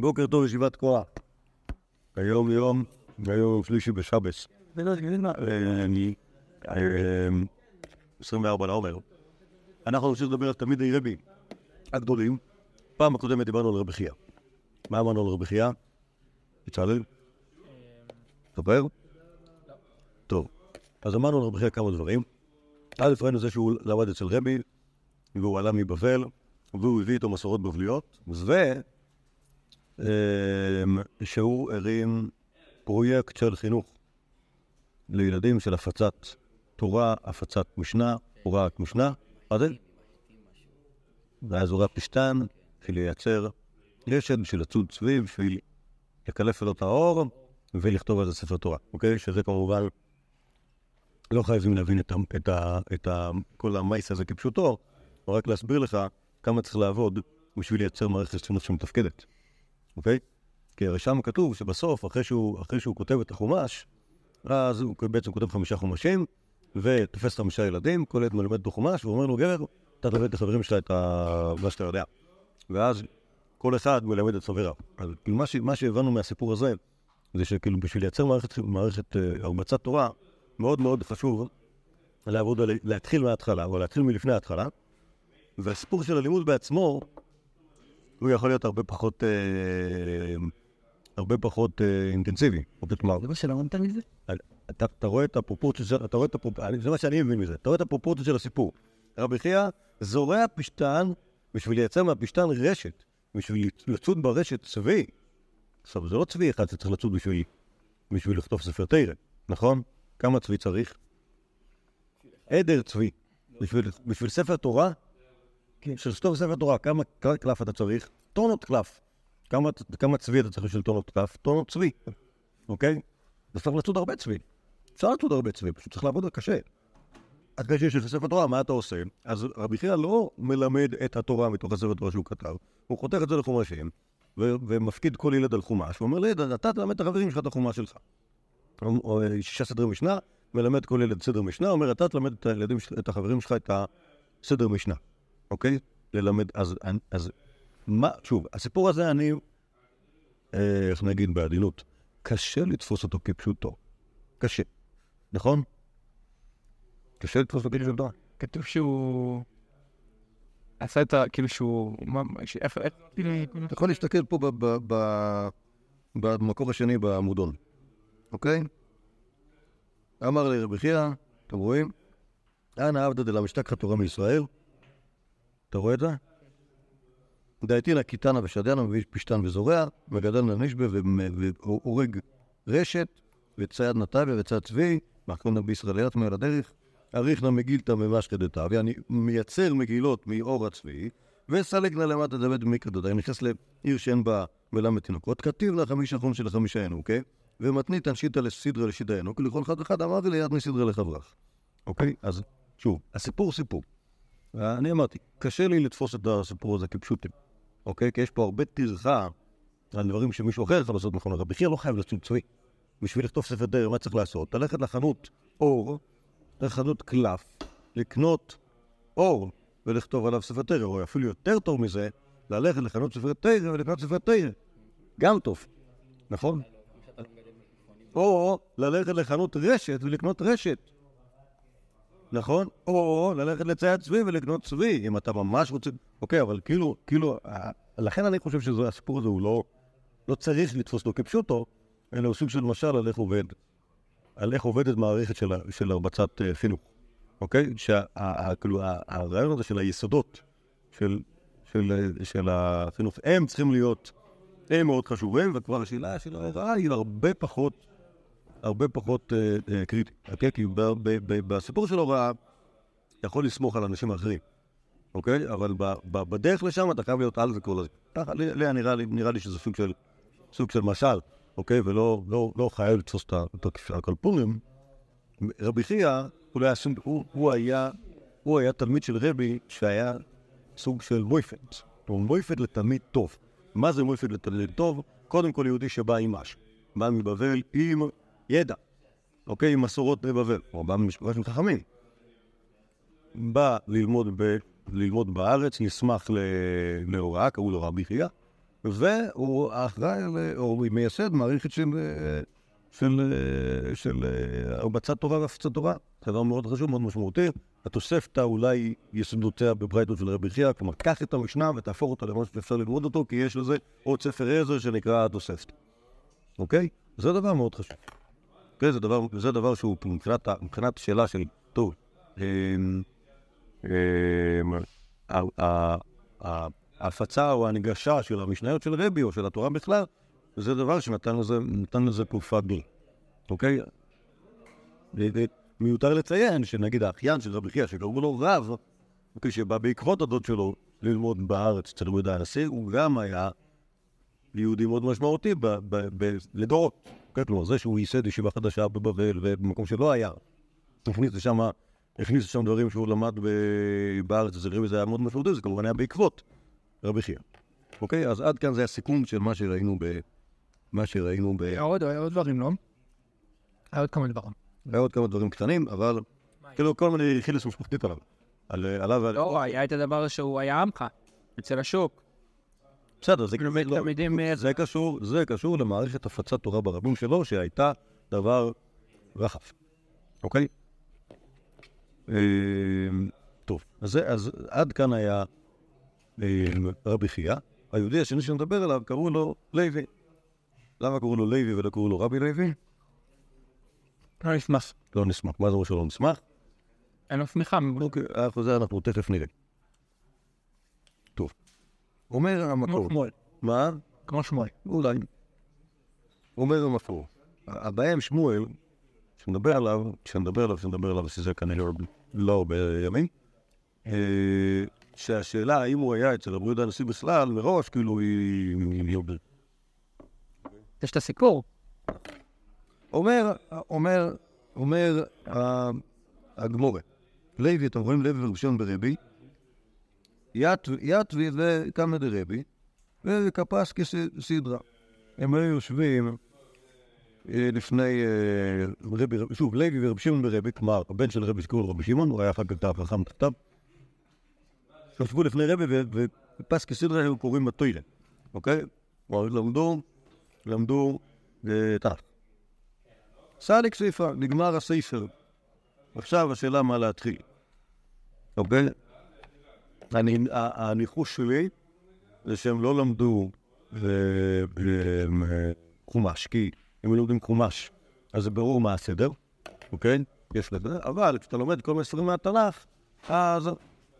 בוקר טוב, ישיבת כוח. היום יום, היום יום שלישי בשבס. אה, אני... אה, 24 לעומר. אנחנו נמשיך לדבר על תלמידי רבי הגדולים. פעם הקודמת דיברנו על רבי חייא. מה אמרנו על רבי חייא? בצלאל? ספר? טוב. אז אמרנו על רבי חייא כמה דברים. א', ראינו זה שהוא למד אצל רבי, והוא עלה מבבל, והוא הביא איתו מסורות בבליות, ושהוא הרים פרויקט של חינוך לילדים של הפצת תורה, הפצת משנה, הוראת משנה. מה זה? ואז הוראת פשטן, בשביל לייצר רשת, בשביל לצוד סביב, בשביל לקלף לו את האור ולכתוב על זה ספר תורה, אוקיי? שזה כמובן, לא חייבים להבין את, ה, את, ה, את ה, כל המייס הזה כפשוטו, רק להסביר לך כמה צריך לעבוד בשביל לייצר מערכת חינוך שמתפקדת, אוקיי? כי הרי שם כתוב שבסוף, אחרי שהוא, אחרי שהוא כותב את החומש, אז הוא בעצם כותב חמישה חומשים, ותופס חמישה ילדים, כל ילד מלמד אותו חומש, ואומר לו, גבר, אתה תלמד את החברים שלך את. מה שאתה יודע. ואז כל אחד מלמד את חבריו. אז כאילו מה, ש... מה שהבנו מהסיפור הזה, זה שכאילו בשביל לייצר מערכת, מערכת uh, הרבצת תורה, מאוד מאוד חשוב לעבוד. להתחיל מההתחלה, או להתחיל מלפני ההתחלה, והסיפור של הלימוד בעצמו, הוא יכול להיות הרבה פחות, אה, הרבה פחות אה, אינטנסיבי. כלומר, זה מה שלמדת מזה? אתה, רואה את הפרופורציה של, אתה רואה את הפרופורציה, זה מה שאני מבין מזה, אתה רואה את הפרופורציה של הסיפור. רבי חייא זורע פשטן בשביל לייצר מהפשטן רשת, בשביל לצוד ברשת צבי. עכשיו, זה לא צבי אחד שצריך לצוד בשביל, בשביל לכתוב ספר תרא, נכון? כמה צבי צריך? עדר צבי. בשביל, בשביל ספר תורה, כן. בשביל לכתוב ספר תורה, כמה קלף אתה צריך? טונות קלף. כמה, צבי אתה צריך בשביל טונות קלף? טונות צבי, אוקיי? אז צריך לצוד הרבה צבי. אפשר לצוד הרבה צבי, פשוט צריך לעבוד קשה. אחרי שיש לך ספר תורה, מה אתה עושה? אז רבי חייא לא מלמד את התורה מתוך הספר תורה שהוא כתב, הוא חותך את זה לחומשים, ו- ומפקיד כל ילד על חומש, ואומר לילד, אתה תלמד את החברים שלך את החומש שלך. או, שישה סדרי משנה, מלמד כל ילד סדר משנה, אומר, אתה תלמד את הילדים, של- את החברים שלך את הסדר משנה, אוקיי? ללמד, אז, אז מה, שוב, הסיפור הזה אני, אה, איך נגיד בעדינות, קשה לתפוס אותו כפשוטו. קשה, נכון? קשה לתפוס אותו כפשוטו. כתוב שהוא... עשה את ה... כאילו שהוא... מה... איפה... אתה יכול להסתכל פה ב- ב- ב- במקור השני בעמודון, אוקיי? אמר לי רבי חייא, אתם רואים? אנא עבדא דלמשתכחא תורה מישראל. אתה רואה את זה? דעתינא קיתנא ושדנא מביא פשתן וזורע, מגדל נשבה והורג רשת, וצייד נתביה וצייד צבי, מחכונה בישראליות מעל הדרך, אריכנא מגילתא ממשכא דתביה, אני מייצר מגילות מאור הצבי, וסלקנא למטה דבד במקרא דודאי, נכנס לעיר שאין בה מלמד תינוקות, כתיב לה חמישה חום של חמישה ינוקה, ומתנית אנשיתא לסדרא לשיטה ינוקה, לכל אחד אחד אמר וליד מסדרא לחברך. אוקיי? אז שוב, הסיפור סיפור. אני אמרתי, קשה לי לתפוס את הסיפור הזה כפשוטים, אוקיי? כי יש פה הרבה טרחה על דברים שמישהו אחר יכול לעשות נכון. רבי חייא לא חייב לצוד צבי. בשביל לכתוב ספר דרך, מה צריך לעשות? ללכת לחנות אור, לחנות קלף, לקנות אור ולכתוב עליו ספר תרא, או אפילו יותר טוב מזה, ללכת לחנות ספר תרא ולקנות ספר תרא. גם טוב, נכון? או ללכת לחנות רשת ולקנות רשת. נכון? או ללכת לצייד צבי ולקנות צבי, אם אתה ממש רוצה... אוקיי, אבל כאילו, כאילו, אה, לכן אני חושב שהסיפור הזה הוא לא, לא צריך לתפוס אותו כפשוטו, אלא הוא סוג של משל על איך עובד, על איך עובדת מערכת של, של הרבצת אה, חינוך, אוקיי? שכאילו הרעיון הזה של היסודות של, של, אה, של החינוך, הם צריכים להיות, הם מאוד חשובים, וכבר השאלה של ההוראה היא הרבה פחות, הרבה פחות אה, אה, קריטית, אוקיי? כי בסיפור של הוראה, אתה יכול לסמוך על אנשים אחרים, אוקיי? אבל בדרך לשם אתה חייב להיות על זה כל הזמן. נראה, לי, שזה סוג של, משל, אוקיי? ולא לא, לא חייב לתפוס את ה- את הקלפונים. רבי חייא, הוא, לא הוא, הוא, היה, הוא תלמיד של רבי שהיה סוג של מויפד. כלומר, מויפד לתלמיד טוב. מה זה מויפד לתלמיד טוב? קודם כל יהודי שבא עם משהו. בא מבבל עם ידע, אוקיי? עם מסורות בבבל. או בא ממשפחה של חכמים. בא ללמוד, ב, ללמוד בארץ, נסמך להוראה, קראו לו רבי חייא, והוא אחראי, או מייסד מערכת של, של, של הרבצת תורה והפצת תורה. דבר מאוד חשוב, מאוד משמעותי. התוספתא אולי יסודותיה בברייתות של רבי חייא, כלומר, קח את המשנה ותהפוך אותה למשהו שאפשר ללמוד אותו, כי יש לזה עוד ספר עזר שנקרא התוספתא. אוקיי? זה דבר מאוד חשוב. אוקיי? זה דבר, זה דבר שהוא מבחינת, מבחינת שאלה של, טוב, אמ, אמ, ההפצה או ההנגשה של המשניות של רבי או של התורה בכלל, זה דבר שנתן לזה, לזה תקופה גדולה, אוקיי? מיותר לציין שנגיד האחיין של רבי חייא, שקראו לו רב, אוקיי, שבא בעקבות הדוד שלו ללמוד בארץ אצל יהודה הנשיא, הוא גם היה יהודי מאוד משמעותי לדורות. כלומר, זה שהוא ייסד ישיבה חדשה בבבל ובמקום שלא היה, הכניס לשם, הכניס לשם דברים שהוא למד בארץ רבי, זה היה מאוד משמעותי, זה כמובן היה בעקבות רבי חייא. אוקיי, אז עד כאן זה הסיכום של מה שראינו ב... מה שראינו ב... היה עוד, היה עוד דברים, לא? היה עוד כמה דברים. היה עוד כמה דברים קטנים, אבל כאילו כל מיני חילוס משפחתית עליו. על- עליו ועל... לא, היה את הדבר שהוא היה עמך, אצל השוק. בסדר, זה לא- זה קשור, זה קשור למערכת הפצת תורה ברבים שלו, שהייתה דבר רחב, אוקיי? אה, טוב, אז, זה- אז עד כאן היה אה, רבי חייא. היהודי השני שנדבר עליו, קראו לו לוי. למה קראו לו לוי ולא קראו לו רבי לוי? לא נשמח. לא נשמח. מה זה אומר שלא נשמח? אין לו שמיכה. אוקיי, זה אנחנו תכף נראה. אומר כמו המקור. שמואל. מה? כמו שמואל. אולי. אומר המקור. הבעיה שמואל, שנדבר עליו, שנדבר עליו, שנדבר עליו, שזה כנראה לא הרבה ימים, אה, שהשאלה האם הוא היה אצל יהודה הנשיא בכלל, מראש, כאילו, היא... יש את הסיפור. אומר, אומר, אומר הגמורה, לוי, אתם רואים לוי וראשון ברבי, יתו- יתוי וקמא דרבי, וכפס כסדרה. הם היו יושבים אה, לפני אה, רבי, שוב, לוי ורבי שמעון ברבי, כלומר, הבן של רבי לו רבי שמעון, הוא היה אחר כך תא חכם תחתיו. ישבו לפני רבי ופס כסדרה היו קוראים בתוירה, אוקיי? כלומר, למדו, למדו אה, תנ"ך. סליק ספר, נגמר הספר. עכשיו השאלה מה להתחיל. אוקיי? אני, הניחוש שלי זה שהם לא למדו אה, אה, חומש, כי אם הם לומדים חומש, אז זה ברור מה הסדר, אוקיי? יש לזה, אבל כשאתה לומד כל מיני ספרים מהתנ"ך, אז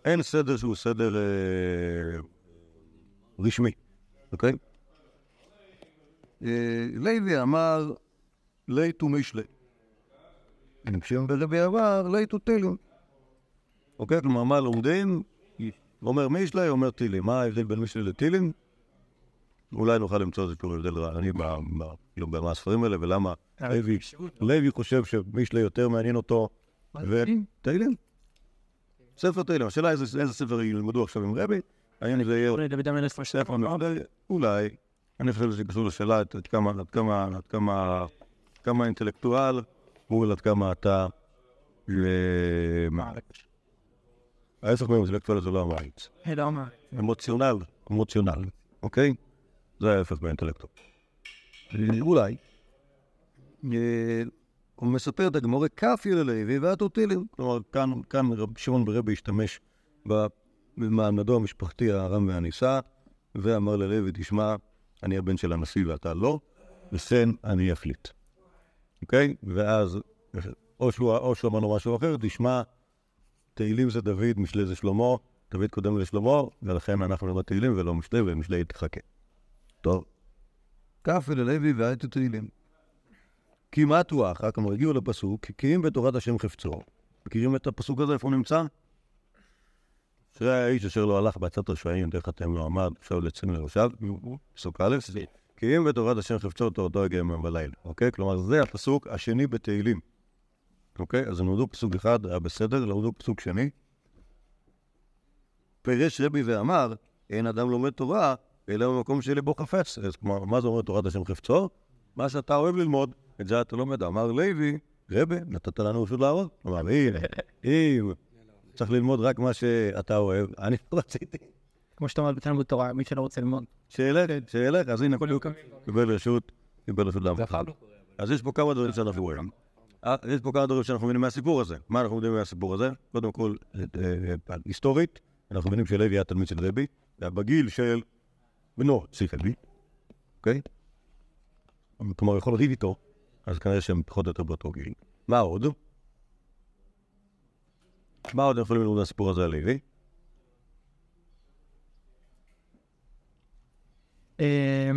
אין סדר שהוא סדר אה, רשמי, אוקיי? לוי אמר, ליתו משלי. כשהם ברבי עבר, ליתו תילום. אוקיי? כלומר, מה לומדים? אומר משלי, אומר טילים. מה ההבדל בין משלי לטילים? אולי נוכל למצוא איזשהו הבדל רעני ב- ב- כאילו, האלה, ולמה לוי לוי חושב שמשלי יותר מעניין אותו. ו- תהילים? ספר תהילים. השאלה איזה איזה ספר ילמדו עכשיו עם רבי? האם זה יהיה אולי דוד המלך ספר מפלג? אולי. אני חושב שזה קשור לשאלה עד כמה, עד כמה, עד כמה, עד כמה אינטלקטואל מול עד כמה אתה... מה? ההפך מאינטלקטואל זה לא המעריץ. לא מה. אמוציונל, אמוציונל, אוקיי? זה ההפך באינטלקטואל. אולי. אה, הוא מספר את הגמורה כפי ללוי והתותילים. כלומר, כאן, רב שמעון ברבי השתמש במעמדו המשפחתי הרם והנישא, ואמר ללוי, תשמע, אני הבן של הנשיא ואתה לא, וכן אני אחליט. אוקיי? ואז, שהוא, או שהוא אמר לו משהו אחר, תשמע, תהילים זה דוד, משלי זה שלמה, דוד קודם לשלמה, ולכן אנחנו נלמד תהילים ולא משלי, ומשלי תחכה. טוב. כפי ללוי והייתי תהילים. כמעט הוא אחר, כלומר הגיעו לפסוק, כי אם בתורת השם חפצו. מכירים את הפסוק הזה, איפה הוא נמצא? אשרי האיש אשר לא הלך בעצת רשעים, דרך אתם לא עמד, עכשיו לצין לראשיו, פסוק א', כי אם בתורת השם חפצו תורתו יגיע יום ולילה, אוקיי? כלומר, זה הפסוק השני בתהילים. אוקיי? אז הם למדו פסוק אחד, היה בסדר, למדו פסוק שני. פירש רבי ואמר, אין אדם לומד תורה, אלא במקום שלבו חפץ. אז כלומר, מה זה אומר תורת השם חפצו? מה שאתה אוהב ללמוד, את זה אתה לומד. אמר לוי, רבי, נתת לנו רשות לעבוד. אמר, אם, אם, צריך ללמוד רק מה שאתה אוהב. אני לא רציתי, כמו שאתה אומר בתלמוד תורה, מי שלא רוצה ללמוד. שילך, שילך, אז הנה, כל יום קמים. קיבל רשות, קיבל רשות לעמוד. ואכל. אז יש פה כמה דברים שאנחנו רואים. אה, יש פה כמה דברים שאנחנו מבינים מהסיפור הזה. מה אנחנו מבינים מהסיפור הזה? קודם כל, אה, אה, היסטורית, אנחנו מבינים שלוי היה תלמיד של רבי, היה בגיל של בנו, צי רבי, אוקיי? כלומר, יכול לריב איתו, אז כנראה שהם פחות או יותר באותו גיל. מה עוד? מה עוד יכולים ללמוד מהסיפור הזה על לוי?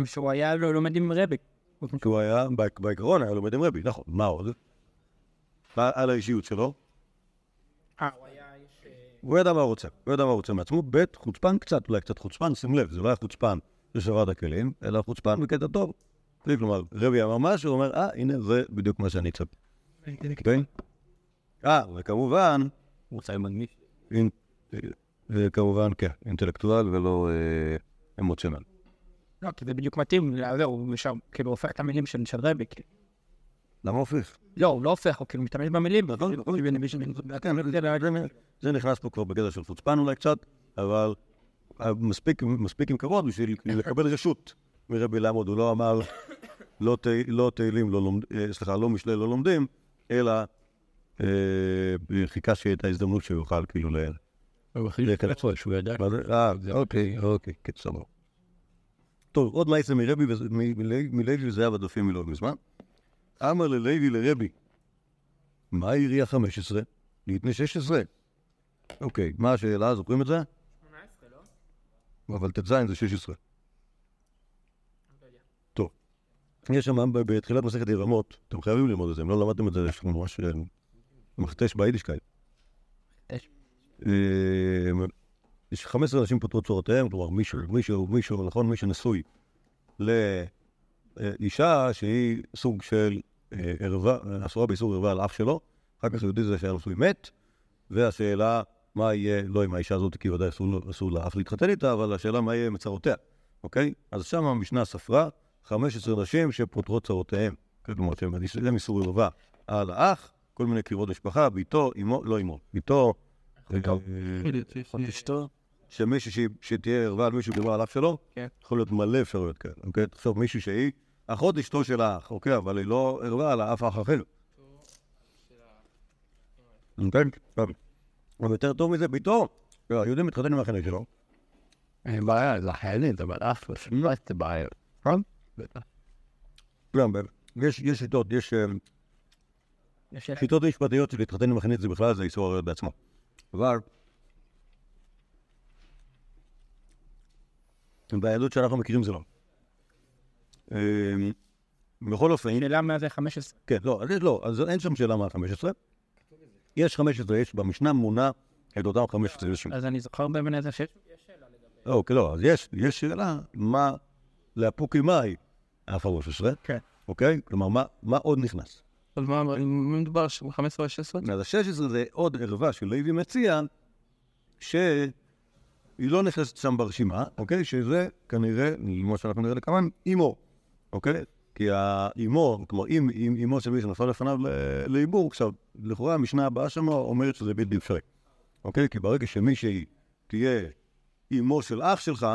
שהוא היה לומד עם רבי. כי הוא היה, בעיקרון היה לומד עם רבי, נכון. מה עוד? על האישיות שלו? אה, הוא. אה, הוא ידע מה הוא רוצה, הוא ידע מה הוא רוצה מעצמו, ב' חוצפן קצת, אולי קצת חוצפן, שים לב, זה לא היה חוצפן ששבר את הכלים, אלא חוצפן בקטע טוב. כלומר, רבי אמר משהו, הוא אומר, אה, הנה, זה בדיוק מה שאני צריך. כן? אה, וכמובן, הוא רוצה מגניב. אינ- וכמובן, כן, אינטלקטואל ולא אה, אמוציונל. לא, כי זה בדיוק מתאים, לא, זהו, הוא כאילו הופך את המילים של רבי. כאילו. למה הופך? לא, הוא לא הופך, הוא כאילו משתמש במילים. מי ש- כן, זה- זה- זה נכנס פה כבר בגדר של חוצפן אולי קצת, אבל אה, מספיק עם כבוד בשביל לקבל רשות מרבי לעמוד. הוא לא אמר לא לא תהילים, לא אה, סליחה, לא משלי לא לומדים, אלא אה, חיכה שיהיה את ההזדמנות שהוא יוכל כאילו ל... הוא להיכנס. שהוא ידע. זה? אה, אוקיי, אוקיי, כן, סבבה. טוב, עוד מעשה מרבי, וזה- מ- מלוי מלוי וזה היה בדפים מלא מזמן. אמר ללוי לרבי, מה העירייה 15? ליתני 16. אוקיי, מה השאלה? זוכרים את זה? אבל ט"ז זה 16. טוב. יש שם בתחילת מסכת יבמות, אתם חייבים ללמוד את זה, אם לא למדתם את זה, יש לנו ממש אה, מכתש ב yiddishkeit. אה, יש 15 אנשים פוטרות צרותיהן, כלומר מישהו, מישהו, מישהו, נכון, מי שנשוי לאישה שהיא סוג של אה, ערווה, אסורה באיסור ערווה על אח שלו, אחר כך יהודי זה שהיה נשוי מת, והשאלה מה יהיה, לא עם האישה הזאת, כי ודאי אסור, לאח להתחתן איתה, אבל השאלה מה יהיה עם צרותיה, אוקיי? אז שם המשנה ספרה 15 נשים שפוטרות צרותיהם, כלומר שהם איסור ערווה על האח, כל מיני קרבות משפחה, ביתו, אמו, לא אמו, ביתו, אה, אשתו. שמישהו שתהיה ערווה על מישהו דיבר על אח שלו, כן. יכול להיות מלא אפשרויות כאלה, אוקיי? תחשוב, מישהו שהיא אחות אשתו של האח, אוקיי? אבל היא לא ערווה על אף אח אחר. אוקיי? טוב. אבל יותר טוב מזה, ביתו, היהודי מתחתן עם החלק שלו. אין בעיה, זה חיילית, אבל אף אחד לא הייתה בעיה. נכון? בטח. ב- יש שיטות, יש אה, יש שיטות משפטיות של להתחתן עם החנית זה בכלל זה איסור עריות בעצמו. אבל ביהדות שאנחנו מכירים זה לא. אה, בכל אופן, שאלה מה זה 15. כן, לא, לא, אז אין שם שאלה מה ה-15. יש 15, יש במשנה מונה את אותם 15 נשים. אז אני זוכר באמת איזה שיש. אוקיי, לא, אז יש, יש שאלה מה לאפוקי מאי ה-15, כן. אוקיי? כלומר, מה- מה עוד נכנס? אז מה, מדובר? 15 או 16? אז ה-16 זה עוד ערווה של לוי מציע, שהיא לא נכנסת שם ברשימה, אוקיי? שזה כנראה, כמו שאנחנו נראה לכמה, אימו, אוקיי? כי האימו, כלומר, אם אימו של מי שנפל לפניו ל- לעיבור, עכשיו, לכאורה המשנה הבאה שם אומרת שזה בלתי אפשרי, אוקיי? כי ברגע שמישהי תהיה אימו של אח שלך,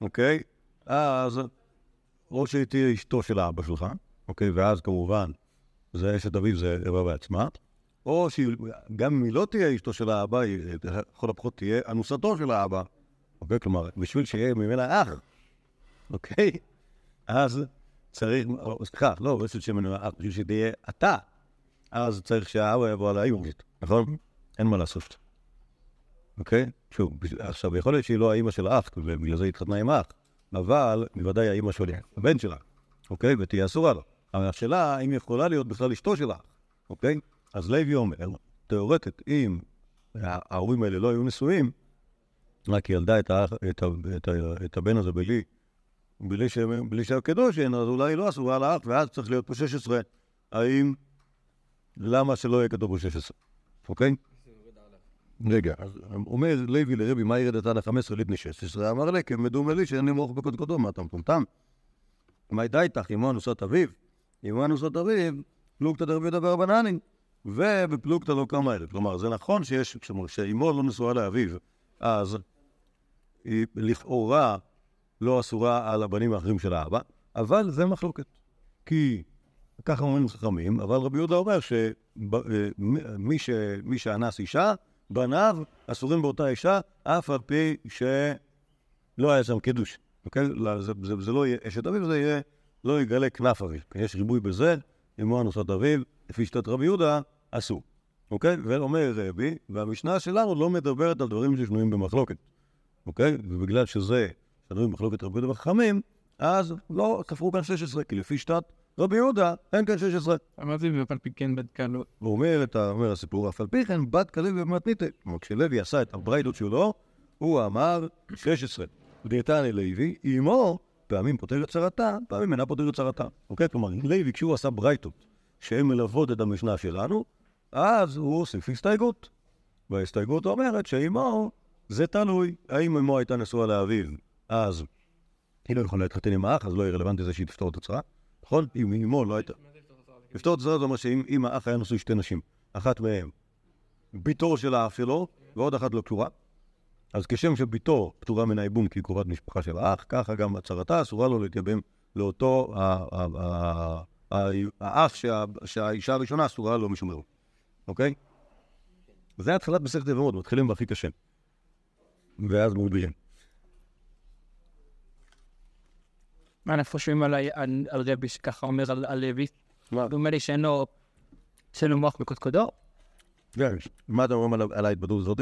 אוקיי? אז או שהיא תהיה אשתו של האבא שלך, אוקיי? ואז כמובן זה אשת אביו, זה ערווה בעצמה. או שגם אם היא לא תהיה אשתו של האבא, היא לכל הפחות תהיה אנוסתו של האבא. אוקיי? כלומר, בשביל שיהיה ממנה אח, אוקיי? אז צריך, או, סליחה, לא שיהיה ממנה אח, בשביל שתהיה אתה, אז צריך שהאבא יבוא על האימא, נכון? אין מה לעשות. אוקיי? שוב, עכשיו, יכול להיות שהיא לא האימא של האח, ובגלל זה היא התחתנה עם האח, אבל בוודאי האימא של הבן שלה, אוקיי? ותהיה אסורה לו. אבל השאלה, האם יכולה להיות בכלל אשתו של האח, אוקיי? אז לוי אומר, תיאורטית, אם ההורים האלה לא היו נשואים, רק ילדה את, האח, את, את, ה, את הבן הזה בלי, בלי, ש, בלי שהיה קדושין, אז אולי לא אסורה לאח, ואז צריך להיות פה 16. האם, למה שלא יהיה כתוב פה 16, אוקיי? רגע, אז אומר לוי לרבי, מה ירדת עד ה-15 לבני 16? אמר לי, כמדומה לי שאין לי מוח בקודקודו, מה אתה מטומטם? מה הייתה איתך, אמו אנוסות אביו? אמו אנוסות אביו, פלוגתא דרבי יהודה ברבנני, ובפלוגתא לא כמה אלף. כלומר, זה נכון שיש, כלומר, שאמו לא נשואה לאביו, אז היא לכאורה לא אסורה על הבנים האחרים של האבא, אבל זה מחלוקת. כי ככה אומרים חכמים, אבל רבי יהודה אומר שמי ש... מי שאנס אישה, בניו אסורים באותה אישה, אף על פי שלא היה שם קידוש. אוקיי? לא, זה, זה, זה לא יהיה אשת אביו, זה יהיה לא יגלה כנף אביו. יש ריבוי בזה, אמו אנוסת אביו, לפי שיטת רבי יהודה, אסור. אוקיי? ואומר רבי, והמשנה שלנו לא מדברת על דברים ששנויים במחלוקת. אוקיי? ובגלל שזה שנוי במחלוקת רבי יהודה וחכמים, אז לא ספרו כאן 16, כי לפי שיטת רבי יהודה אין כאן 16. אמרתי, ואף על פי כן בדקה לא. הוא אומר, את אומר הסיפור, אף על פי כן, בת כלב ומתניתא. כלומר, כשלוי עשה את הברייתות שלו, הוא אמר 16. דיאטני לוי, אמו פעמים פותרת צרתה, פעמים אינה פותרת צרתה. אוקיי? כלומר, לוי, כשהוא עשה ברייתות שהן מלוות את המשנה שלנו, אז הוא הוסיף הסתייגות. וההסתייגות אומרת שאמו, זה תלוי. האם אמו הייתה נשואה לאביו, אז היא לא יכולה להתחתן עם האח, אז לא יהיה רלוונטי זה שהיא תפתור את הצרה. נכון? אם אמו לא הייתה... לפתור את הצרה זה אומר שאם אם האח היה נשוי שתי נשים, אחת מהן בתו של האח שלו, ועוד אחת לא קשורה, אז כשם שבתו פטורה מן הייבום כי היא קרובת משפחה של האח, ככה גם הצהרתה אסורה לו להתייבם לאותו ה- ה- ה- ה- האח שה- שהאישה הראשונה אסורה לו משום אירוע, אוקיי? זה התחלת מסכת יבמות, מתחילים בהכי קשה. ואז מגבירים. מה אנחנו חושבים על על על רבי שככה אומר על על לוי? מה? דומה לי שאין לו שאין לו מוח בקודקודו. מה אתם אומרים על- על ההתבדלות הזאת?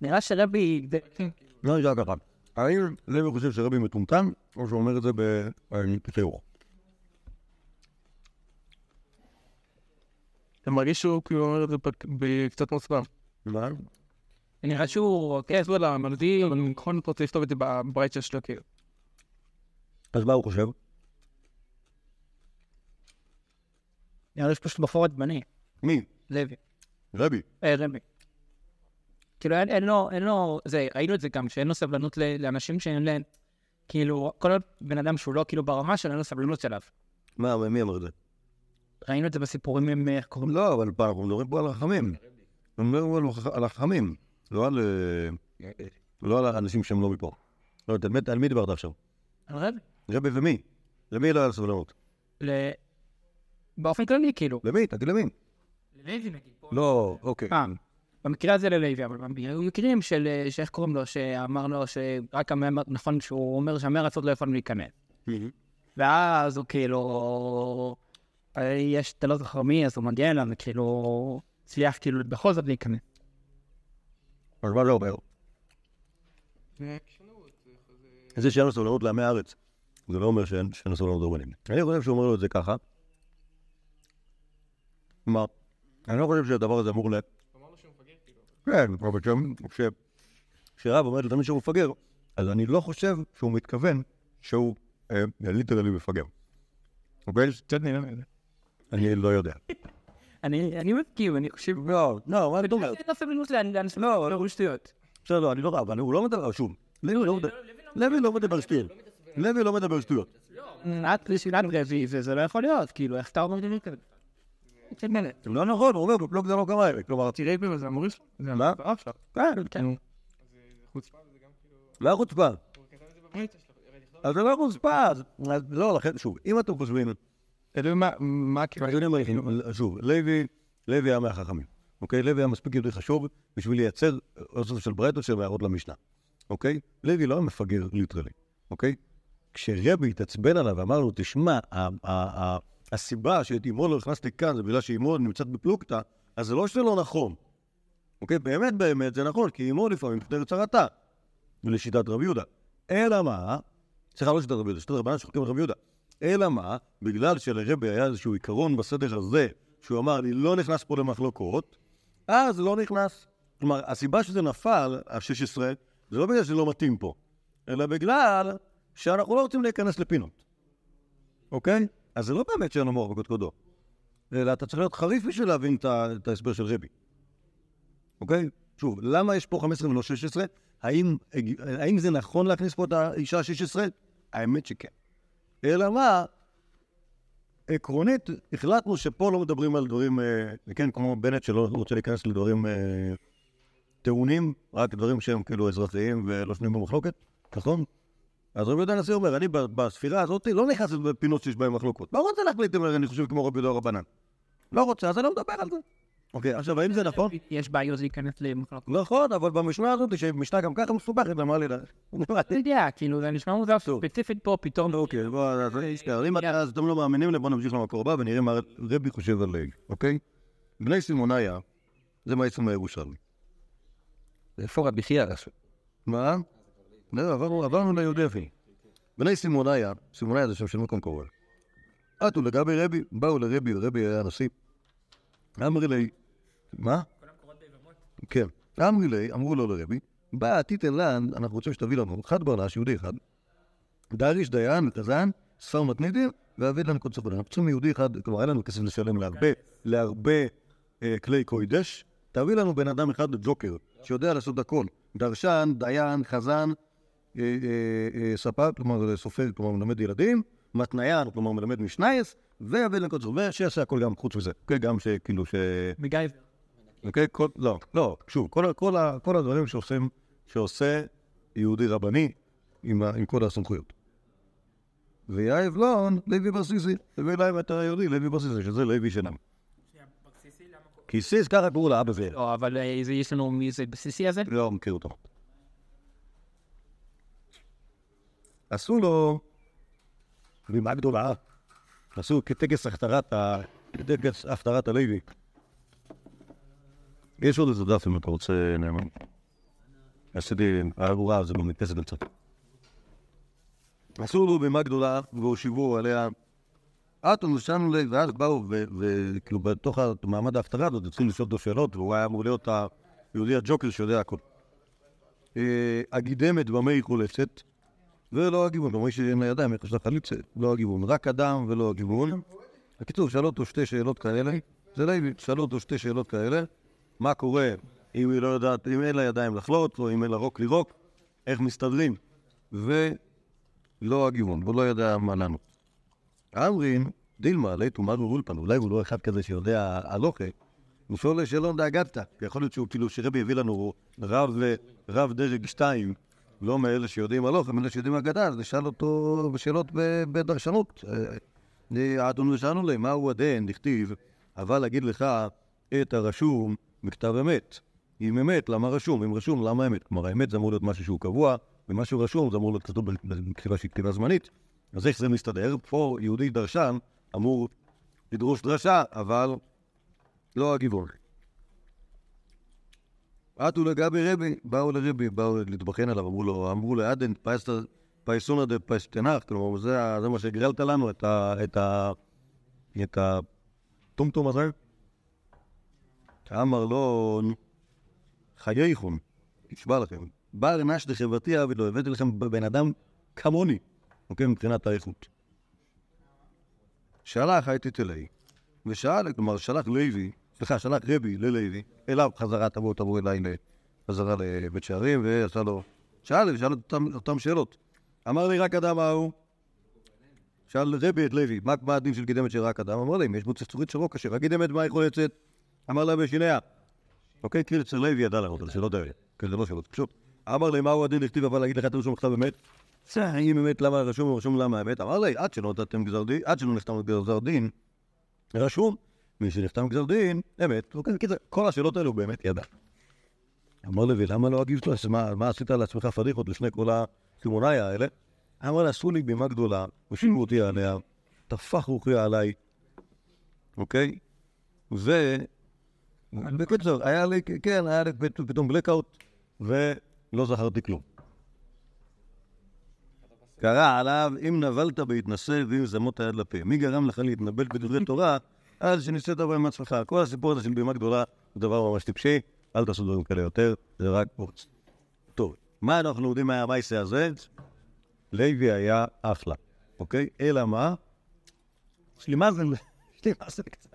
נראה שרבי... זה- לא נשאר ככה. האם לוי חושב שרבי מטומטם, או שהוא אומר את זה בתיאור? אתה מרגיש שהוא כאילו אומר את זה בקצת מוצבע. מה? נראה שהוא כן, הסביר למלדי, אבל נכון רוצה לכתוב את זה בברייצ'ר שלו כאילו. אז מה הוא חושב? נראה לי שפשוט בפורד בני, מי? לוי. רבי. אה, רבי. כאילו אין, אין לו, אין לו, זה, ראינו את זה גם, שאין לו סבלנות ל- לאנשים שאין להם, כאילו, כל בן אדם שהוא לא כאילו ברמה שלו, אין לו סבלנות אליו. מה, מי אמר את זה? ראינו את זה בסיפורים עם, איך קוראים לו? לא, אבל פעם אנחנו מדברים פה על החכמים. אנחנו מדברים על החכמים, לא על... אה, לא על האנשים שהם לא מפה. לא, מי- על מי דיברת עכשיו? על רבי. רבי ומי? למי לא היה סבלנות? ל... באופן כללי, כאילו. למי? תגיד למי. ללוי נגיד. לא, אוקיי. אה, במקרה הזה ללוי, אבל היו מקרים של, אה, שאיך קוראים לו, שאמר לו שרק המאמר, נכון, שהוא אומר שהמרצות לא יכולים להיכנס. ואז הוא כאילו, אה, יש, אתה לא זוכר מי, אז הוא מגיע אליו, וכאילו, הצליח כאילו בכל זאת להיכנס. אז מה זה אומר? זה שאין לו סבלנות לעמי הארץ. זה לא אומר שאין לו סבלנות לרבנים. אני חושב שהוא אומר לו את זה ככה. כלומר, אני לא חושב שהדבר הזה אמור ל... כן, אבל שם, ש... כשרב אומר לתלמיד שהוא מפגר, אז אני לא חושב שהוא מתכוון שהוא אה, ליטרלי מפגר. אוקיי? אני לא יודע. אני אני מסכים, אני חושב... לא, לא, מה אתה אומר? אין סבלנות לאנשים, לא, לא שטויות. בסדר, לא, אני לא אבל הוא לא מדבר, שוב, לוי לא מדבר, לא מדבר שטויות. לוי לא מדבר שטויות. את לשאלת רבי, וזה לא יכול להיות, כאילו, איך אתה אומר דבר כזה? זה לא נכון, הוא אומר, בפלוג זה לא קרה. כלומר, תראה בי וזה המוריש שלו. זה מה? כן, כן. מה החוצפה? אז זה לא חוצפה, לא, לכן, שוב, אם אתם חושבים, מה, כאילו... לכם, שוב, לוי, היה מהחכמים, אוקיי? לוי היה מספיק יותר חשוב בשביל לייצר אוסף של ברייתות של הערות למשנה, אוקיי? לוי לא היה מפגר ליטרלי, אוקיי? כשרבי התעצבן עליו ואמר לו, תשמע, הסיבה שאת אמו לא הכנסתי כאן זה בגלל שאמו נמצאת בפלוגתא, אז זה לא שזה לא נכון, אוקיי? באמת באמת זה נכון, כי אמו לפעמים פותרת צרתה, לשיטת רבי יהודה. אלא מה? סליחה, לא שיטת רבי יהודה, שיטת רבנן שחוקים על רבי יהודה. אלא מה? בגלל שלרבי היה איזשהו עיקרון בסדר הזה, שהוא אמר, אני לא נכנס פה למחלוקות, אז לא נכנס. כלומר, הסיבה שזה נפל, ה-16, זה לא בגלל שזה לא מתאים פה, אלא בגלל שאנחנו לא רוצים להיכנס לפינות, אוקיי? אז זה לא באמת שאין לו מוח בקודקודו, אלא אתה צריך להיות חריף בשביל להבין את ההסבר של רבי, אוקיי? שוב, למה יש פה 15 ולא 16? האם, האם זה נכון להכניס פה את האישה ה-16? האמת שכן. אלא מה, עקרונית, החלטנו שפה לא מדברים על דברים, אה, כן, כמו בנט שלא רוצה להיכנס לדברים, אה, טעונים, רק דברים שהם כאילו אזרחיים ולא שנויים במחלוקת, נכון? אז רבי יהודה הנשיא אומר, אני בספירה הזאת לא נכנס לפינות שיש בהן מחלוקות. לא רוצה להחליט אם אני חושב כמו רבי יהודה רבנן. לא רוצה, אז אני לא מדבר על זה. אוקיי, עכשיו, האם זה נכון? יש בעיות להיכנס למחלוקות. נכון, אבל במשנה הזאת, שמשנה גם ככה מסובכת, למה לי לה... אתה יודע, כאילו, זה נשמע מוזר ספציפית פה, פתאום... אוקיי, בוא, אז אז אתם לא מאמינים לי, בואו נמשיך למקור הבא ונראה מה רבי חושב על לייב, אוקיי? בני סימוניה, זה מה יצאו מהירושלמי. איפה רבי חייא רשום? מה? לא, עברנו, ליהודי. בני סימוניה, סימוניה זה שם של מקום קורא. עטו לגבי רבי, באו לרבי, רבי היה נשיא. אמרי לי, מה? כן. אמרי לי, אמרו לו לרבי, בא תיתן לן, אנחנו רוצים שתביא לנו חד ברנש, יהודי אחד, דריש דיין וקזן, ספר מתנידים, ואבד לנו קודש אנחנו צריכים יהודי אחד, כלומר, אין לנו כסף לשלם להרבה, להרבה אה, כלי קוידש, תביא לנו בן אדם אחד ג'וקר, שיודע לעשות הכל. דרשן, דיין, חזן, אה, אה, ספר, כלומר סופר, כלומר מלמד ילדים, מתניין, כלומר מלמד משנייס, לנו קודש ושיעשה הכל גם חוץ מזה. אוקיי, גם שכאילו ש... מגייבר. אוקיי? כל, לא, לא, שוב, כל, כל, ה- כל הדברים שעושים, שעושה יהודי רבני עם, עם כל הסמכויות. ויאיב לון, לוי ברסיסי, הביא להם את היהודי, לוי ברסיסי, שזה לוי שלם. כי סיס, ככה קראו לאבא ואל. לא, אבל אה, זה- יש לנו מי זה בסיסי הזה? לא מכיר אותו. עשו לו בימה גדולה, עשו כטקס הכתרת הלוי. יש עוד איזה דף אם אתה רוצה, נאמן. עשיתי, הארורה זה במדפסת קצת. עשו לו בימה גדולה והושיבו עליה אטום ושאנו לב, ואז באו וכאילו בתוך מעמד ההפטרה הזאת התחילו לשאול אותו שאלות, והוא היה אמור להיות היהודי הג'וקר שיודע הכל. אה, הגידמת במה היא חולצת, ולא הגיוון, כלומר שאין לה ידיים, איך יש לה חליצה, לא הגיוון, רק הדם ולא הגיוון. בקיצור, שאלו אותו שתי שאלות כאלה, זה לוי, שאלו אותו שתי שאלות כאלה, מה קורה אם היא לא יודעת, אם אין לה ידיים לחלוט, או אם אין לה רוק לירוק, איך מסתדרים, ולא הגיוון, והוא לא יודע מה לענות. אמרין, דילמה, לית ומרו אולפן, אולי הוא לא אחד כזה שיודע הלוכה, הוא שאלון דאגתא, כי יכול להיות שהוא כאילו שרבי הביא לנו רב, רב דרג שתיים, לא מאלה שיודעים הלוכה, מאלה שיודעים אגדה, אז נשאל אותו בשאלות בדרשנות. אה, אדון ושאלנו להם, מהו הדין, דכתיב, אבל להגיד לך את הרשום בכתב אמת. אם אמת, למה רשום? אם רשום, למה אמת? כלומר, האמת זה אמור להיות משהו שהוא קבוע, ומשהו רשום זה אמור להיות כתוב בכתיבה שהיא כתיבה זמנית. אז איך זה מסתדר? פה יהודי דרשן אמור לדרוש דרשה, אבל לא הגיוון. עטו לגבי רבי, באו לרבי, באו להתבחן עליו, אמרו לו, אמרו לו, עדן פייסונא דה פייסטנח, כלומר, זה, מה שהגרלת לנו. את הטומטום הזה. אמר לו, חייכון, נשבע לכם, בר נש דחברתי אבי לא הבאתי לכם בן אדם כמוני, אוקיי, מבחינת האיכות. שלח הייתי תלי, ושאל, כלומר, שלח לוי, סליחה, שלח רבי ללוי, אליו חזרה, תבואו, תבואו אליי חזרה לבית שערים, ועשה לו, שאל, שאל אותם, שאלות. אמר לי, רק אדם ההוא. שאל רבי את לוי, מה, הדין של גידמת של רק אדם? אמר לי, אם יש בו צפצורית של רוק אשר, הגידמת מה יכול לצאת? אמר לה בשיניה. אוקיי, כאילו אצל לוי ידע לענות על שאלות האלה. כן, זה לא שאלות, פשוט. אמר לי, מהו הדין לכתיב אבל להגיד לך את הרשום בכתב אמת? אם אמת למה רשום, רשום למה אמת? אמר לי, עד שלא נתתם גזר דין, עד שלא נחתם גזר דין, רשום, מי שנחתם גזר דין, אמת. אוקיי, כל השאלות האלו באמת ידע. אמר לוי, למה לא מה, מה עשית לעצמך פדיחות לפני כל הסימונאי האלה? אמר לה, עשו לי בימה גדולה, הושיבו אותי עליה, טפח רוחי עליי, אוקיי? ו... בקיצור, היה לי, כן, היה לי פת- פתאום בלקאוט, ולא זכרתי כלום. קרא עליו, אם נבלת בהתנשא ואם זמות היד לפה. מי גרם לך להתנבל בדברי תורה, אז שניסית בהם עצמך. כל הסיפור הזה של בימה גדולה הוא דבר ממש טיפשי, אל תעשו דברים כאלה יותר, זה רק פורץ. טוב, מה אנחנו יודעים מהמייסה הזה? לוי היה אחלה, אוקיי? אלא מה? יש לי מזל, יש לי מזל קצת.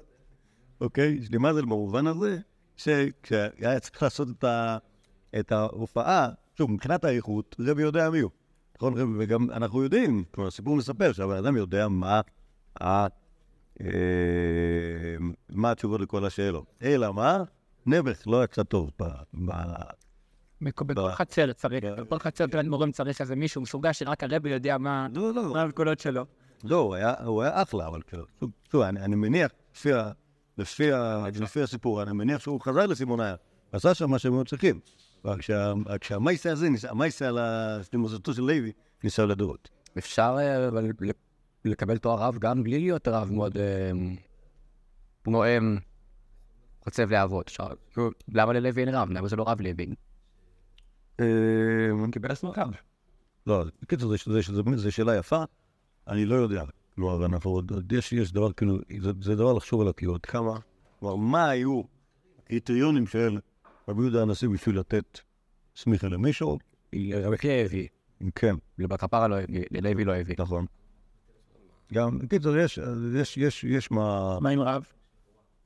אוקיי? יש לי מזל במובן הזה, שכשהיה צריך לעשות את, ה, את ההופעה, שוב, מבחינת האיכות, רבי יודע מי הוא. נכון, רבי, וגם אנחנו יודעים, כלומר, הסיפור מספר שהבן אדם יודע מה, ה, אה, מה התשובות לכל השאלות. אלא מה? נעבך לא יצא טוב ב... ב... בכל חצר צריך, בכל חצר תלת מורים צריך איזה מישהו מסוגל שרק הרבי יודע מה לא, לא, מה הנקודות שלו. לא, הוא היה, אחלה, אבל כאילו, אני, מניח, לפי, לפי, ה, לפי הסיפור, אני מניח שהוא חזר לסימוניה, עשה שם מה שהם היו צריכים. רק שה- רק שהמייסה הזה, המייסה על הסטימוזתו של לוי, ניסה לדורות. אפשר אה, לקבל תואר רב גם בלי להיות רב מאוד אה, נואם, חוצב להבות. אפשר- למה ללוי אין רב? למה זה לא רב לוי? הוא קיבל עצמו רב. לא, בקיצור, זה- זה- זה- זו שאלה יפה, אני לא יודע. כלומר, אנחנו עוד, עוד יש, יש דבר, כאילו, זה, זה דבר לחשוב עליו, כאילו, עד כמה, כלומר, מה היו הקריטריונים של רבי יהודה הנשיא בשביל לתת סמיכה למישהו? רבי חייא הביא, כן, לבר כפרה לא הביא, ללוי לא הביא. נכון. גם, בקיצור, יש, יש, יש, יש מה... מה עם רב?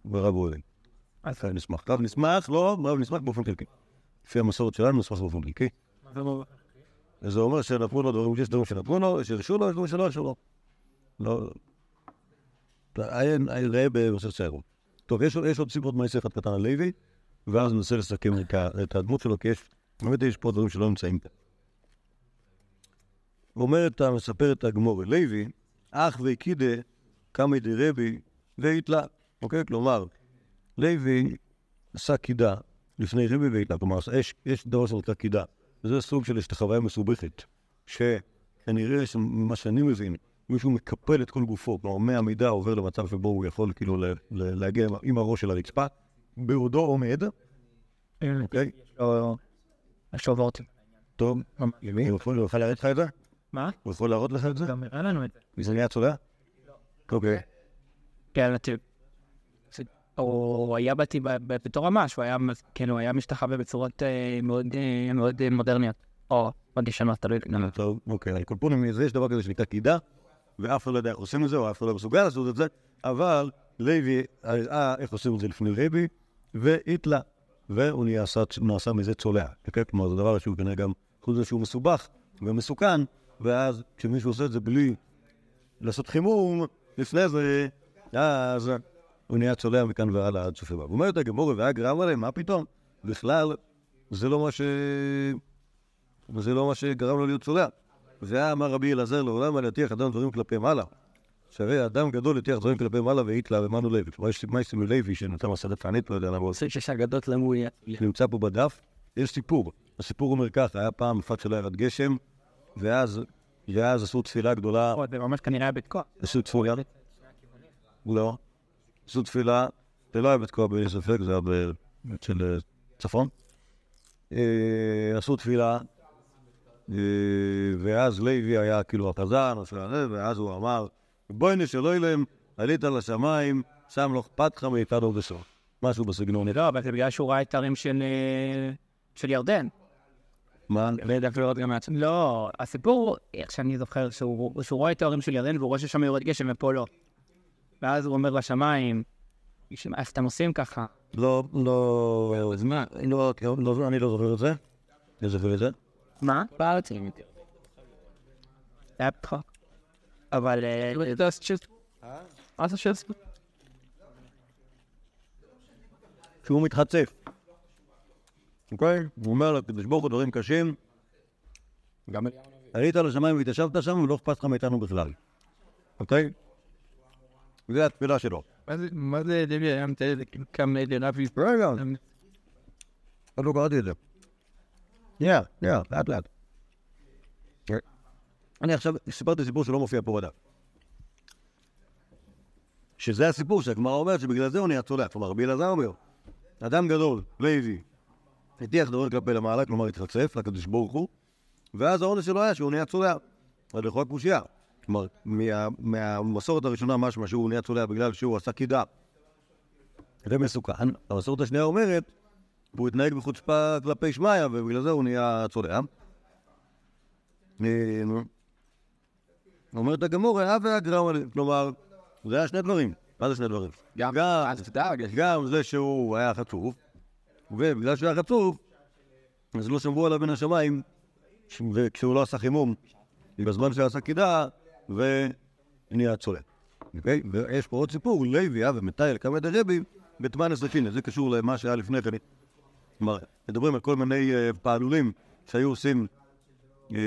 ברב אוהל. אז רב נשמח. רב נשמח, לא, רב נשמח באופן חלקי. לפי המסורת שלנו, נשמח באופן חלקי. מה זה אומר? זה אומר שנתנו לו דברים, יש דברים שנתנו לו, שהרשו לו, יש דברים שלא הרשו לו. לא... עיין, ראה במסכת סיירון. טוב, יש עוד- סיפור מעשה אחד קטן על לוי, ואז ננסה לסכם את את הדמות שלו, כי יש, באמת יש פה דברים שלא נמצאים כאן. אומרת, מספרת הגמור, לוי, אח וקידה, קמא דרבי, והתלה. אוקיי? כלומר, לוי עשה קידה לפני רבי והתלה. כלומר, יש, יש דבר שנקרא קידה. וזה סוג של איזושהי חוויה מסובכת, שכנראה, ממה שאני מבין, מישהו מקפל את כל גופו, כלומר מהמידה עובר למצב שבו הוא יכול כאילו ל- ל- להגיע עם- הראש של הרצפה, בעודו עומד, אוקיי? יש לו וורטים. טוב, למי? הוא יכול הוא יכול להראות לך את זה? מה? הוא יכול להראות לך את זה? גם הראה לנו את זה. וזה נהיה צולע? אוקיי. כן, הוא היה באתי ב- ב- בתור ממש, הוא היה, כן, הוא היה משתחווה בצורות אה, מאוד אה, אה, מודרניות. או מאוד ישנות, תלוי. טוב, אוקיי, על קולפונים מזה יש דבר כזה שנקרא קידה, ואף אחד לא יודע איך עושים את זה, או אף אחד לא מסוגל לעשות את זה, אבל לוי הראה איך עושים את זה לפני רבי, והתלה, והוא נעשה, מזה צולע. אוקיי? כלומר, זה דבר שהוא כנראה גם, חוץ מזה שהוא מסובך ומסוכן, ואז כשמישהו עושה את זה בלי לעשות חימום, לפני זה, אז הוא נהיה צולע מכאן והלאה עד סוף הבא. אומרת הגמורה והגרם עליהם, מה פתאום? בכלל, זה לא מה ש... וזה לא מה שגרם לו להיות צולע. והיה אמר רבי אלעזר לעולם על יתיח אדם דברים כלפי מעלה. שהרי אדם גדול יתיח דברים כלפי מעלה והיתלה ומנו לוי. כלומר, יש עם לוי שנתן מסעדת תענית, לא יודע למה הוא עושה. שש אגדות למו נמצא פה בדף, יש סיפור. הסיפור אומר ככה, היה פעם מפת שלא ירד גשם, ואז, ואז עשו תפילה גדולה, זה ממש כנראה היה בתקוע. עשו תפילה, לא, עשו תפילה, זה לא היה בתקוע בלי ספק, זה היה של אה, צפון. אה, עשו תפילה, ואז לוי היה כאילו החזן, ואז הוא אמר, בואי נשאלו אליהם, עלית לשמיים, שם לא אכפת לך מאיתנו בסוף. משהו בסגנון. לא, אבל זה בגלל שהוא ראה את הערים של אה, של ירדן. מה? וידע לראות גם מעצמם. לא, הסיפור, איך שאני זוכר, שהוא רואה את ההורים של ירדן והוא רואה ששם יורד גשם ופה לא. ואז הוא אומר לשמיים, אז אתם עושים ככה. לא, לא, אז מה? אני לא, לא, אני לא זוכר את זה. אני זוכר את זה. מה? בארץ. זה היה פתחה. אבל... אה. מה זה just? שהוא מתחצף. אוקיי? הוא אומר לקדוש ברוך הוא דברים קשים, גם עלית לשמיים והתיישבת שם ולא אכפת לך מאיתנו בכלל. אוקיי? זה התפילה שלו. מה זה דבי היה מתאר את זה כאילו קם לרבי? רגע, עוד לא קראתי את זה. שנייה, שנייה, לאט לאט. אני עכשיו סיפרתי סיפור שלא מופיע פה בדף. שזה הסיפור שהגמרא אומרת שבגלל זה הוא נהיה צולע. כלומר, רבי אלעזר אומר, אדם גדול, לוי, הטיח דברים כלפי למעלה, כלומר התחצף לקדוש ברוך הוא, ואז העונש שלו היה שהוא נהיה צולע. אז לכאורה קושייה. כלומר, מה, מהמסורת הראשונה משמע שהוא נהיה צולע בגלל שהוא עשה קידה. זה מסוכן. המסורת השנייה אומרת, הוא התנהג בחוצפה כלפי שמיא, ובגלל זה הוא נהיה צולע. אה, אומרת הגמור, אה והגרם, כלומר, זה היה שני דברים. מה זה שני דברים? גם, גם- זה שהוא היה חצוף, ובגלל שהוא היה חצוף, אז לא שמרו עליו בין השמיים, וכשהוא לא עשה חימום, בזמן שהוא עשה קידה, ונהיה צולע. אוקיי? ויש פה עוד סיפור, לוי, אה, ומתי קמא דרבי, בתמאנס לפינה, זה קשור למה שהיה לפני כן. כלומר, מדברים על כל מיני אה, פעלולים שהיו עושים אה,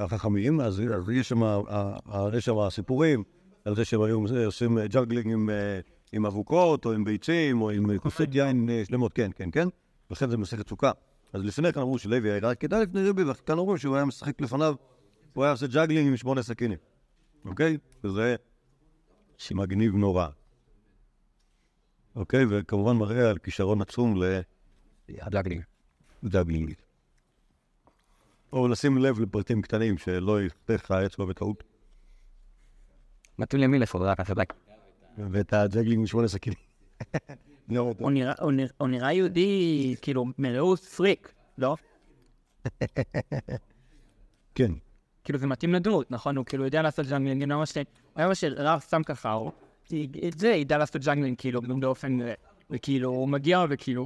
החכמים, אז אז יש שם אה, סיפורים על זה שהם היו עושים ג'אגלינג עם, אבוקות, או עם ביצים, או עם כוסות יין שלמות, כן, כן, כן. לכן זה מסכת סוכה. אז לפני כן אמרו שלוי היה כך לפני רבי, וכאן אומרים שהוא היה משחק לפניו, הוא היה עושה ג'אגלינג עם שמונה סכינים, אוקיי? וזה מגניב נורא. אוקיי? וכמובן מראה על כישרון עצום הדגלינג. לדאגלינג. או לשים לב לפרטים קטנים שלא יחטא לך האצבע בטעות, מתאים למי לפורר רק הסדק. ואת הג'אגלינג עם שמונה סכינים. לא, הוא נראה- יהודי, כאילו, מלאות פריק, לא? כן. כאילו זה מתאים לדמות, נכון? הוא כאילו יודע לעשות ג'אגלינג, הוא ממש... הוא היה ממש רב סתם ככה, הוא... את זה ידע לעשות ג'אגלינג, כאילו, באופן... אה, וכאילו, הוא מגיע וכאילו,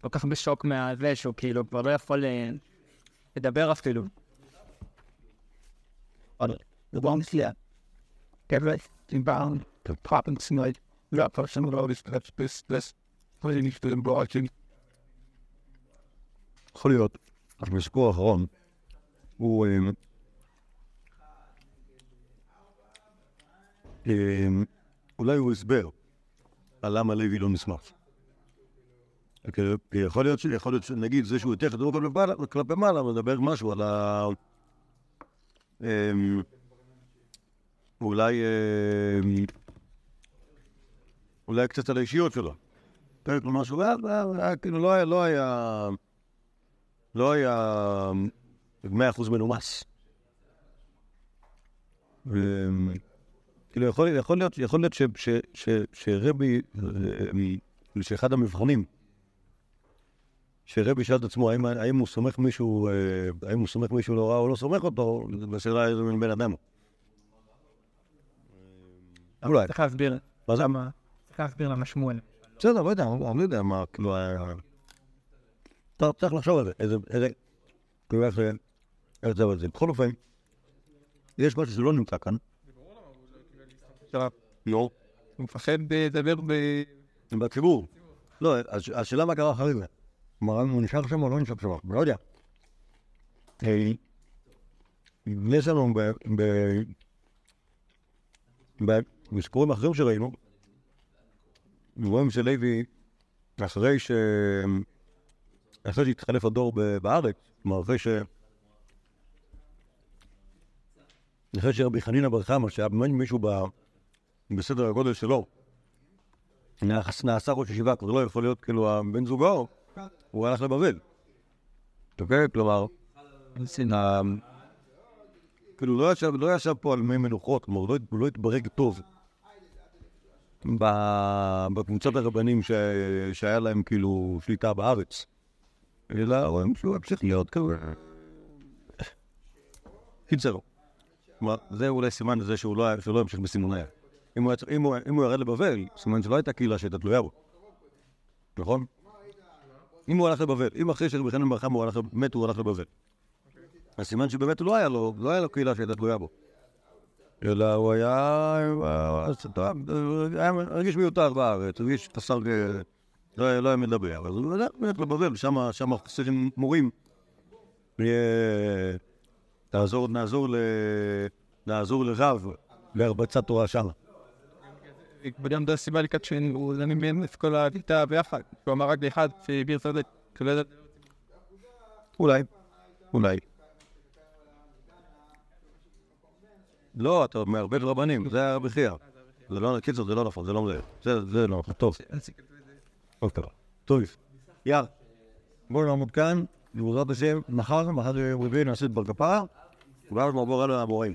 כל כך בשוק מהזה, שהוא כאילו כבר לא יכול אה, לדבר אפילו. is the embroidery. יכול להיות, אז בסיפור האחרון, הוא... אה, אה, אולי הוא הסבר על למה לוי לא נשמח. כי יכול להיות, יכול להיות שנגיד זה שהוא יותר חדור כלפי מעלה- מעלה, מדבר משהו על ה... אה, אולי... אה, אולי קצת על האישיות שלו. שהוא היה- היה- כאילו לא היה- לא היה... לא היה מאה אחוז מנומס. כאילו, יכול, להיות, שרבי, אה, שאחד המבחנים, שרבי שאל את עצמו האם, האם הוא סומך מישהו, אה, האם הוא סומך מישהו לא רע או לא סומך אותו, בשאלה איזה מין בן אדם. אולי. צריך להסביר. מה זה? למה? צריך להסביר למה שמואל. בסדר, לא יודע, אני לא יודע מה, כאילו, היה... טוב, צריך לחשוב על זה, איזה, איזה, כאילו, איך זה, איך זה, אבל זה. בכל אופן, יש משהו שלא נמצא כאן. נו. הוא מפחד לדבר ב... בציבור. לא, הש- השאלה מה קרה אחרי זה. כלומר, האם הוא נשאר שם או לא נשאר שם, לא יודע. אה, יש לנו ב... ב- ב- בסיפורים אחרים שראינו, רואים שלוי, אחרי ש... אחרי שהתחלף הדור בארץ, כלומר, אחרי ש... אחרי שרבי חנינא בר חמא, שהיה באמת מישהו. בסדר הגודל שלו, נעש- נעשה ראש ישיבה, כבר לא יכול להיות כאילו הבן זוגו, הוא הלך לבבל. אוקיי? כלומר, כאילו לא ישב, לא ישב פה על מי מנוחות, כלומר הוא לא, הוא לא התברג טוב בקבוצת הרבנים שהיה להם כאילו שליטה בארץ. אלא רואים שהוא המשיך להיות כזה. קיצר. זה אולי סימן לזה שהוא לא, היה- שהוא לא המשיך בסימוניה. היה- אם הוא ירד לבבל, סימן שלא הייתה קהילה שהייתה תלויה בו. נכון? אם הוא הלך לבבל, אם אחרי שרבי חנן בר חמא הוא הלך, מת הוא הלך לבבל. אז סימן שבאמת לא היה לו, לא היה לו קהילה שהייתה תלויה בו. אלא הוא היה, היה הרגיש מיותר בארץ, הרגיש חסר, אה, לא לא היה מדבר. אז הוא הלך לבבל, שם חסרים מורים. ל... נעזור לרב להרבצת תורה שמה. וגם זו הסיבה לכך שהוא זמין את כל הכיתה ביחד. הוא אמר רק לאחד. שלא ידע- אולי. אולי. לא, אתה מערבב רבנים, זה היה רבי חייא. זה לא, קיצור, זה לא נכון, זה לא מדויק. זה, זה לא נכון, טוב. אוקיי. טוב. יאללה. בואו נעמוד כאן, בעזרת השם, מחר, מחר יום רביעי נעשה את בר כפרה, ואז נעבור הלאה למוראים.